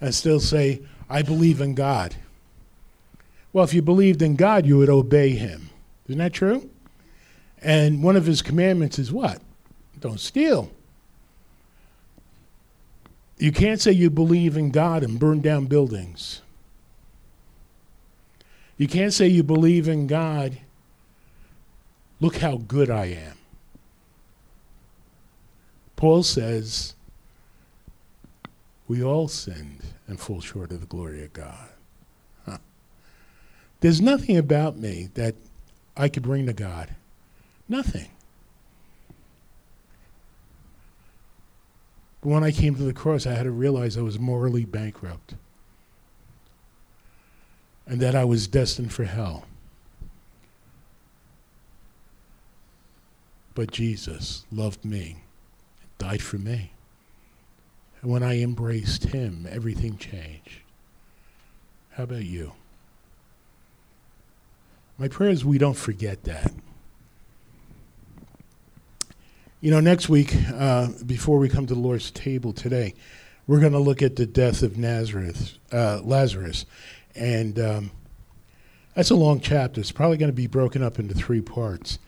and still say, I believe in God. Well, if you believed in God, you would obey him. Isn't that true? And one of his commandments is what? Don't steal. You can't say you believe in God and burn down buildings. You can't say you believe in God. Look how good I am. Paul says, we all sinned and fall short of the glory of God. Huh. There's nothing about me that I could bring to God. Nothing. But when I came to the cross, I had to realize I was morally bankrupt and that I was destined for hell. But Jesus loved me, died for me. And when I embraced him, everything changed. How about you? My prayer is we don't forget that. You know, next week, uh, before we come to the Lord's table today, we're going to look at the death of Nazareth, uh, Lazarus. And um, that's a long chapter. It's probably going to be broken up into three parts.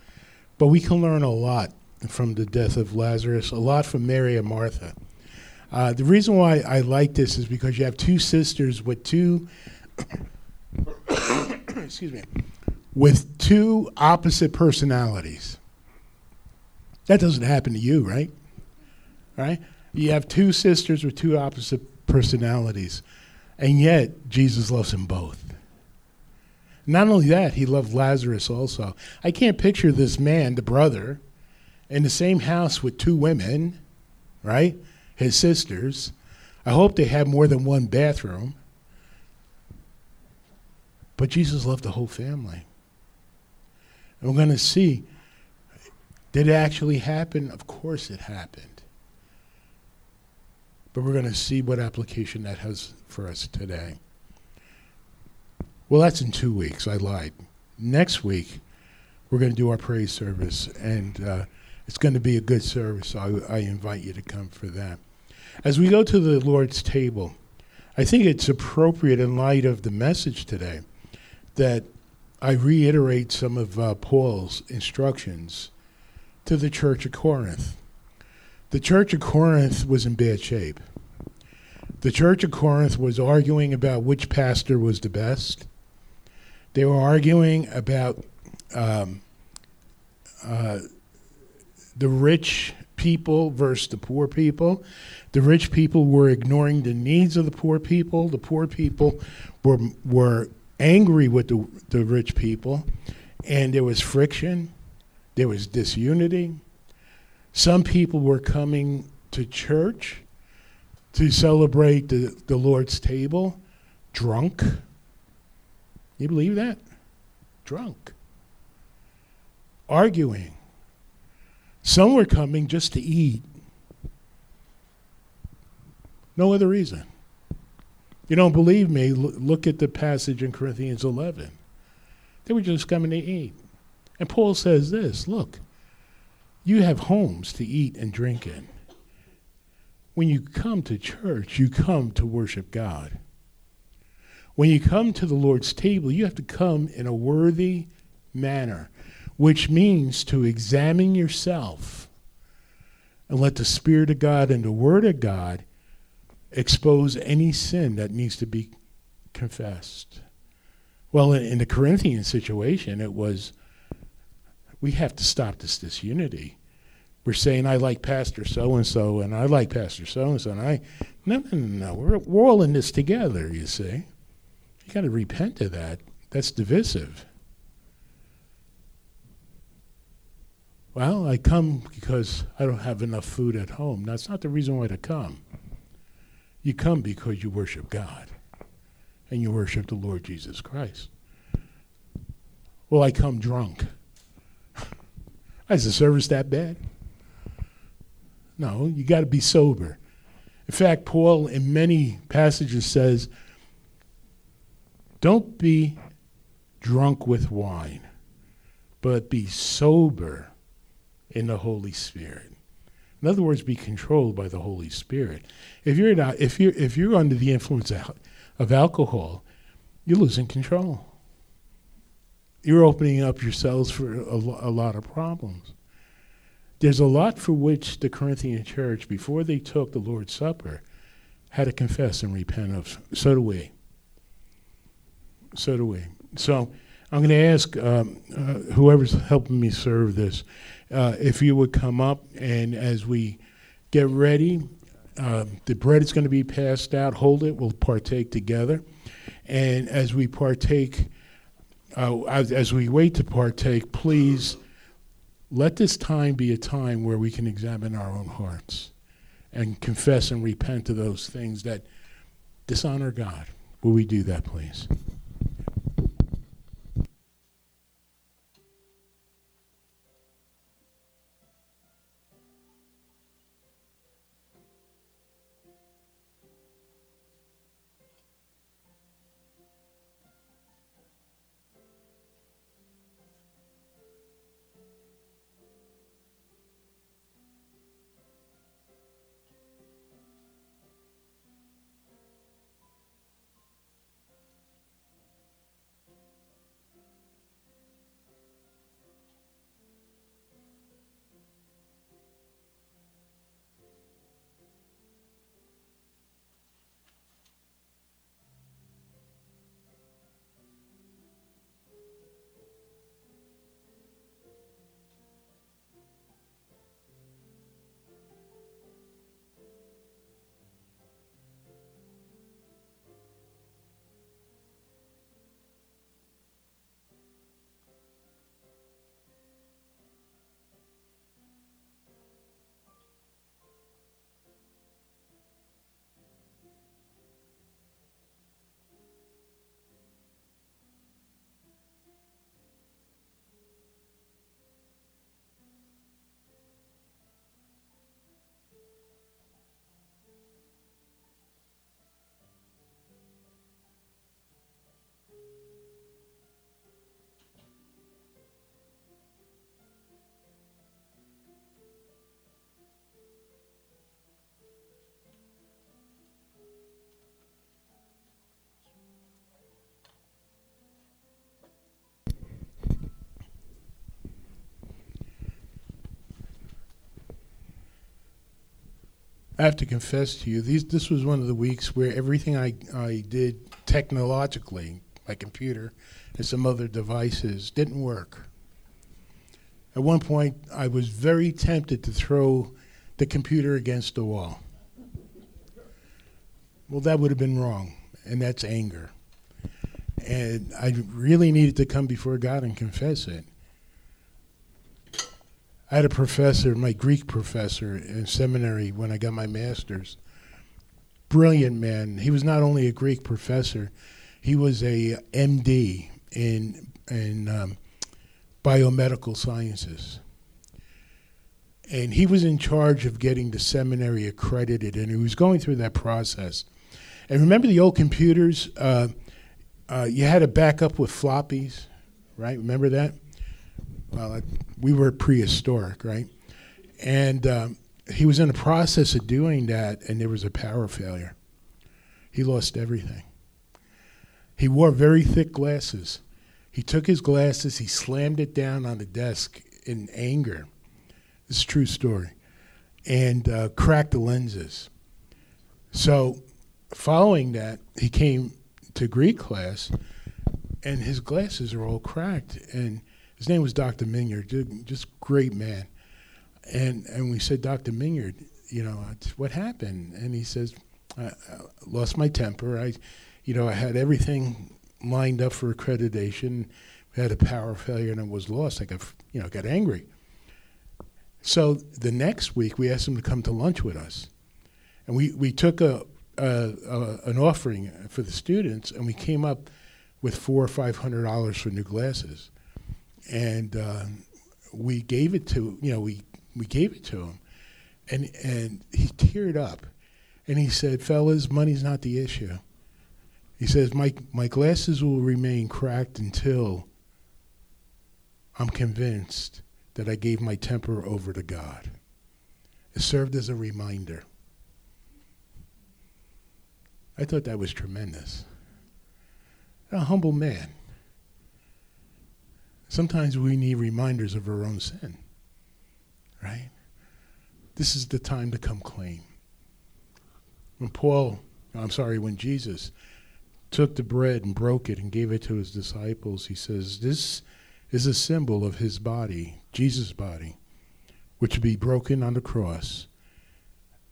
But we can learn a lot from the death of Lazarus, a lot from Mary and Martha. Uh, the reason why I like this is because you have two sisters with two, *coughs* excuse me, with two opposite personalities. That doesn't happen to you, right? Right? You have two sisters with two opposite personalities, and yet Jesus loves them both. Not only that, he loved Lazarus also. I can't picture this man, the brother, in the same house with two women, right? his sisters. I hope they have more than one bathroom. But Jesus loved the whole family. And we're going to see did it actually happen? Of course it happened. But we're going to see what application that has for us today. Well, that's in two weeks. I lied. Next week, we're going to do our praise service, and uh, it's going to be a good service. I, I invite you to come for that. As we go to the Lord's table, I think it's appropriate in light of the message today that I reiterate some of uh, Paul's instructions to the church of Corinth. The church of Corinth was in bad shape. The church of Corinth was arguing about which pastor was the best. They were arguing about um, uh, the rich people versus the poor people. The rich people were ignoring the needs of the poor people. The poor people were were angry with the, the rich people, and there was friction, there was disunity. Some people were coming to church to celebrate the, the Lord's table drunk. You believe that? Drunk. Arguing. Some were coming just to eat. No other reason. You don't believe me? Look at the passage in Corinthians 11. They were just coming to eat. And Paul says this look, you have homes to eat and drink in. When you come to church, you come to worship God. When you come to the Lord's table, you have to come in a worthy manner, which means to examine yourself and let the Spirit of God and the Word of God expose any sin that needs to be confessed. Well, in, in the Corinthian situation, it was we have to stop this disunity. We're saying I like Pastor so and so, and I like Pastor so and so, and I no no no no. We're we're all in this together. You see, you got to repent of that. That's divisive. Well, I come because I don't have enough food at home. That's not the reason why to come. You come because you worship God and you worship the Lord Jesus Christ. Well, I come drunk. *laughs* Is the service that bad? No, you got to be sober. In fact, Paul, in many passages, says, Don't be drunk with wine, but be sober in the Holy Spirit. In other words, be controlled by the Holy Spirit. If you're not, if you're if you're under the influence of, of alcohol, you're losing control. You're opening up yourselves for a, a lot of problems. There's a lot for which the Corinthian church, before they took the Lord's Supper, had to confess and repent of. So do we. So do we. So I'm going to ask um, uh, whoever's helping me serve this uh, if you would come up and as we get ready, uh, the bread is going to be passed out. Hold it. We'll partake together. And as we partake, uh, as, as we wait to partake, please let this time be a time where we can examine our own hearts and confess and repent of those things that dishonor God. Will we do that, please? I have to confess to you, these, this was one of the weeks where everything I, I did technologically, my computer and some other devices, didn't work. At one point, I was very tempted to throw the computer against the wall. Well, that would have been wrong, and that's anger. And I really needed to come before God and confess it. I had a professor, my Greek professor in seminary when I got my master's. Brilliant man. He was not only a Greek professor, he was a MD in in um, biomedical sciences. And he was in charge of getting the seminary accredited, and he was going through that process. And remember the old computers? Uh, uh, you had to back up with floppies, right? Remember that? Well, we were prehistoric, right? And um, he was in the process of doing that, and there was a power failure. He lost everything. He wore very thick glasses. He took his glasses, he slammed it down on the desk in anger. This is a true story. And uh, cracked the lenses. So, following that, he came to Greek class, and his glasses are all cracked. And his name was Dr. Minyard, just great man. And and we said, Dr. Minyard, you know, what happened? And he says, I, I lost my temper. I, you know, I had everything lined up for accreditation. We had a power failure and it was lost. I got, you know, got angry. So the next week, we asked him to come to lunch with us, and we we took a, a, a an offering for the students, and we came up with four or five hundred dollars for new glasses and uh, we gave it to you know we we gave it to him, and and he teared up, and he said, "Fellas, money's not the issue." He says, "My my glasses will remain cracked until I'm convinced that I gave my temper over to God." It served as a reminder. I thought that was tremendous. A humble man. Sometimes we need reminders of our own sin, right? This is the time to come clean. When Paul, I'm sorry, when Jesus took the bread and broke it and gave it to his disciples, he says, This is a symbol of his body, Jesus' body, which will be broken on the cross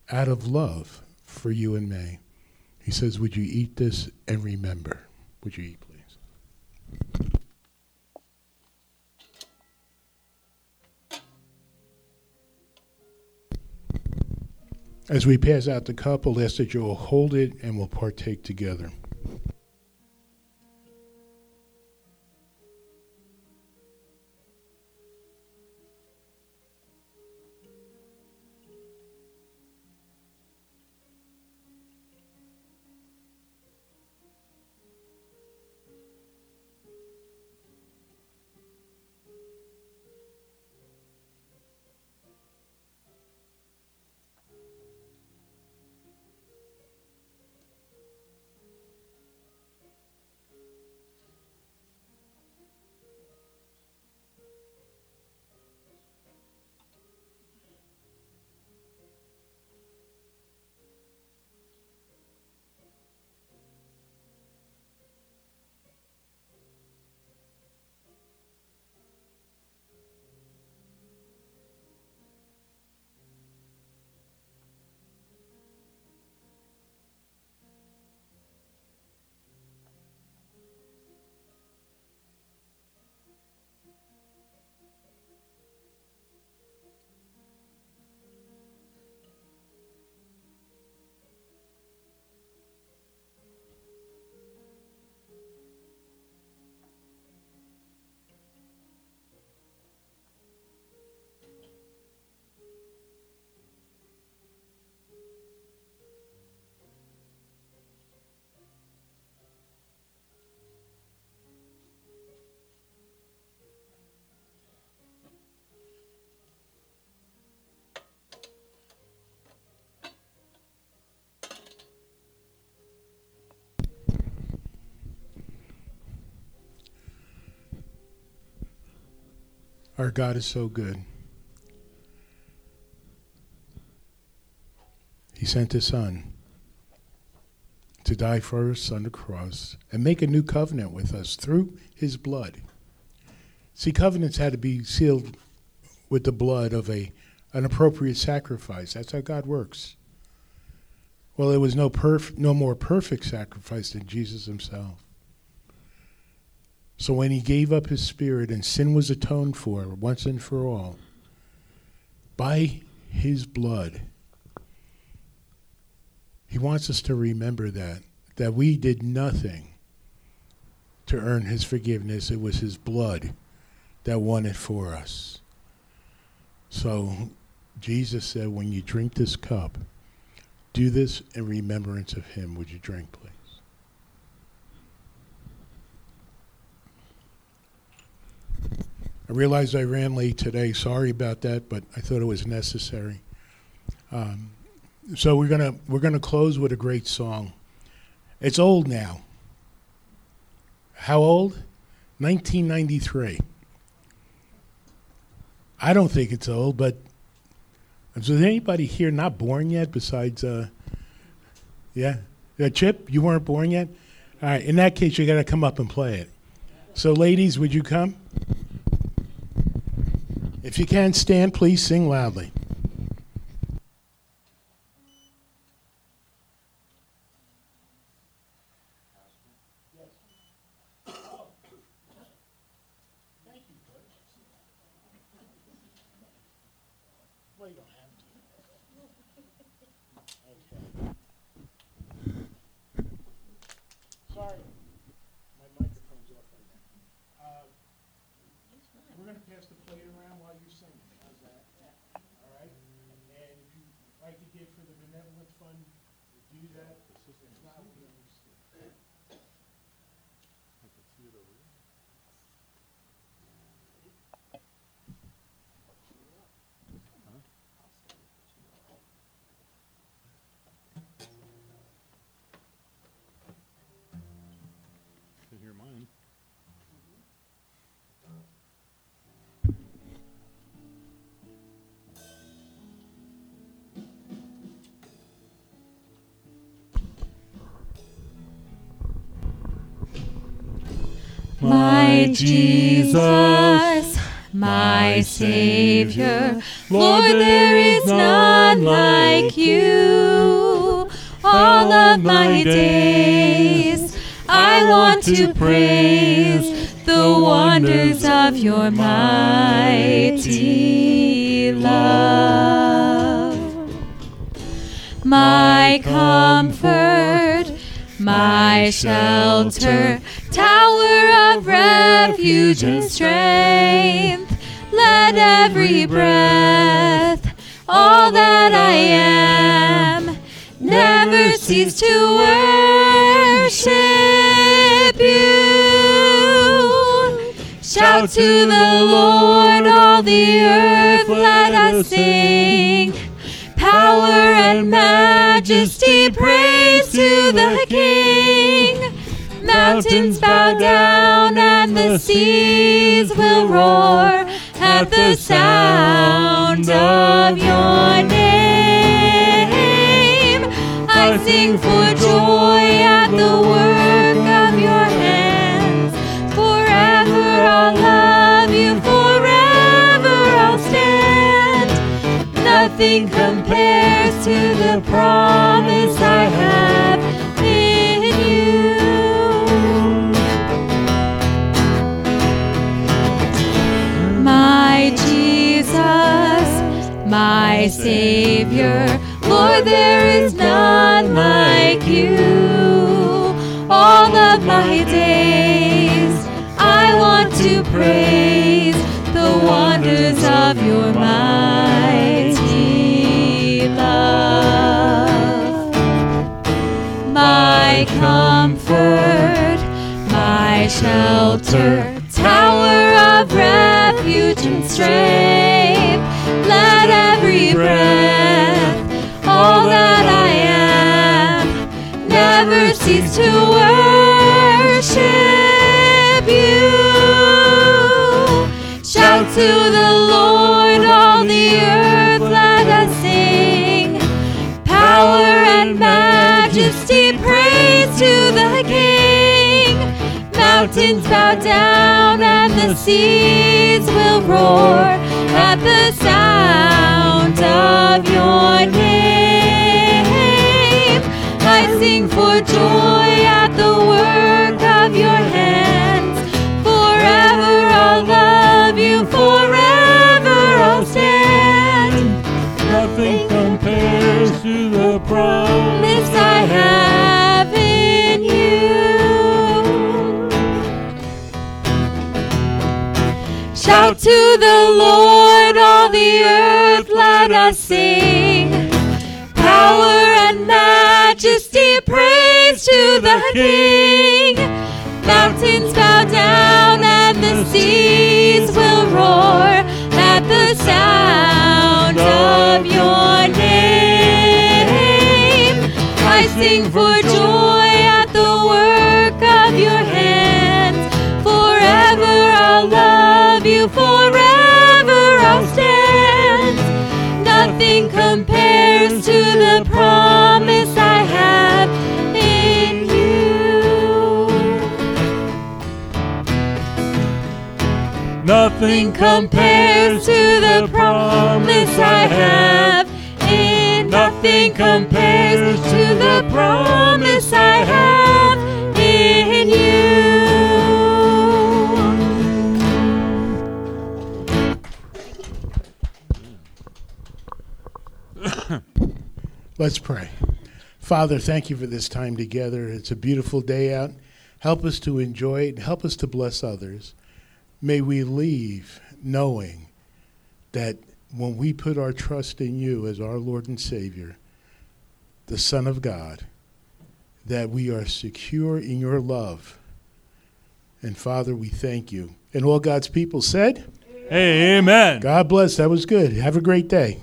out of love for you and me. He says, Would you eat this and remember? Would you eat, As we pass out the cup, I'll ask that you will hold it and we'll partake together. Our God is so good. He sent his son to die for us on the cross and make a new covenant with us through his blood. See, covenants had to be sealed with the blood of a an appropriate sacrifice. That's how God works. Well, there was no perf- no more perfect sacrifice than Jesus himself. So when he gave up his spirit and sin was atoned for once and for all, by his blood. He wants us to remember that, that we did nothing to earn his forgiveness. It was his blood that won it for us. So Jesus said, when you drink this cup, do this in remembrance of him. Would you drink, please? I realized I ran late today. Sorry about that, but I thought it was necessary. Um, so we're gonna we're gonna close with a great song. It's old now. How old? 1993. I don't think it's old, but is there anybody here not born yet besides, uh, yeah? Uh, Chip, you weren't born yet? All right, in that case, you got to come up and play it. So, ladies, would you come? If you can't stand, please sing loudly. My Jesus, my Savior, Lord, there is none like you. All of my days, I want to praise the wonders of your mighty love. My comfort, my shelter, tower of refuge and strength. Let every breath, all that I am, never cease to worship you. Shout to the Lord, all the earth, let us sing. Power and majesty, praise to the King. Mountains bow down and the seas will roar at the sound of your name. I sing for joy at the work of your hands. Forever I'll love you, forever I'll stand. Nothing compares to the promise I have Savior, Lord, there is none like you. All of my days, I want to praise the wonders of your mighty love. My comfort, my shelter, tower of refuge and strength. Breath, all that I am, never cease to worship you. Shout to the Lord, all the earth, let us sing. Power and majesty, praise to the King. Mountains bow down and the seas will roar at the sound of your name. I sing for joy at the work of your hands. Forever I'll love you, forever I'll stand. Nothing compares to the promise I have in you. Shout to the Lord, us sing. Power and majesty, praise to the King. Mountains bow down and the seas will roar at the sound of your name. I sing for joy at the work of your hands. Forever I'll love you, forever Nothing compares to the promise I have in you. Nothing compares to the promise I have in nothing compares to the promise I have Let's pray. Father, thank you for this time together. It's a beautiful day out. Help us to enjoy it. And help us to bless others. May we leave knowing that when we put our trust in you as our Lord and Savior, the Son of God, that we are secure in your love. And Father, we thank you. And all God's people said, Amen. God bless. That was good. Have a great day.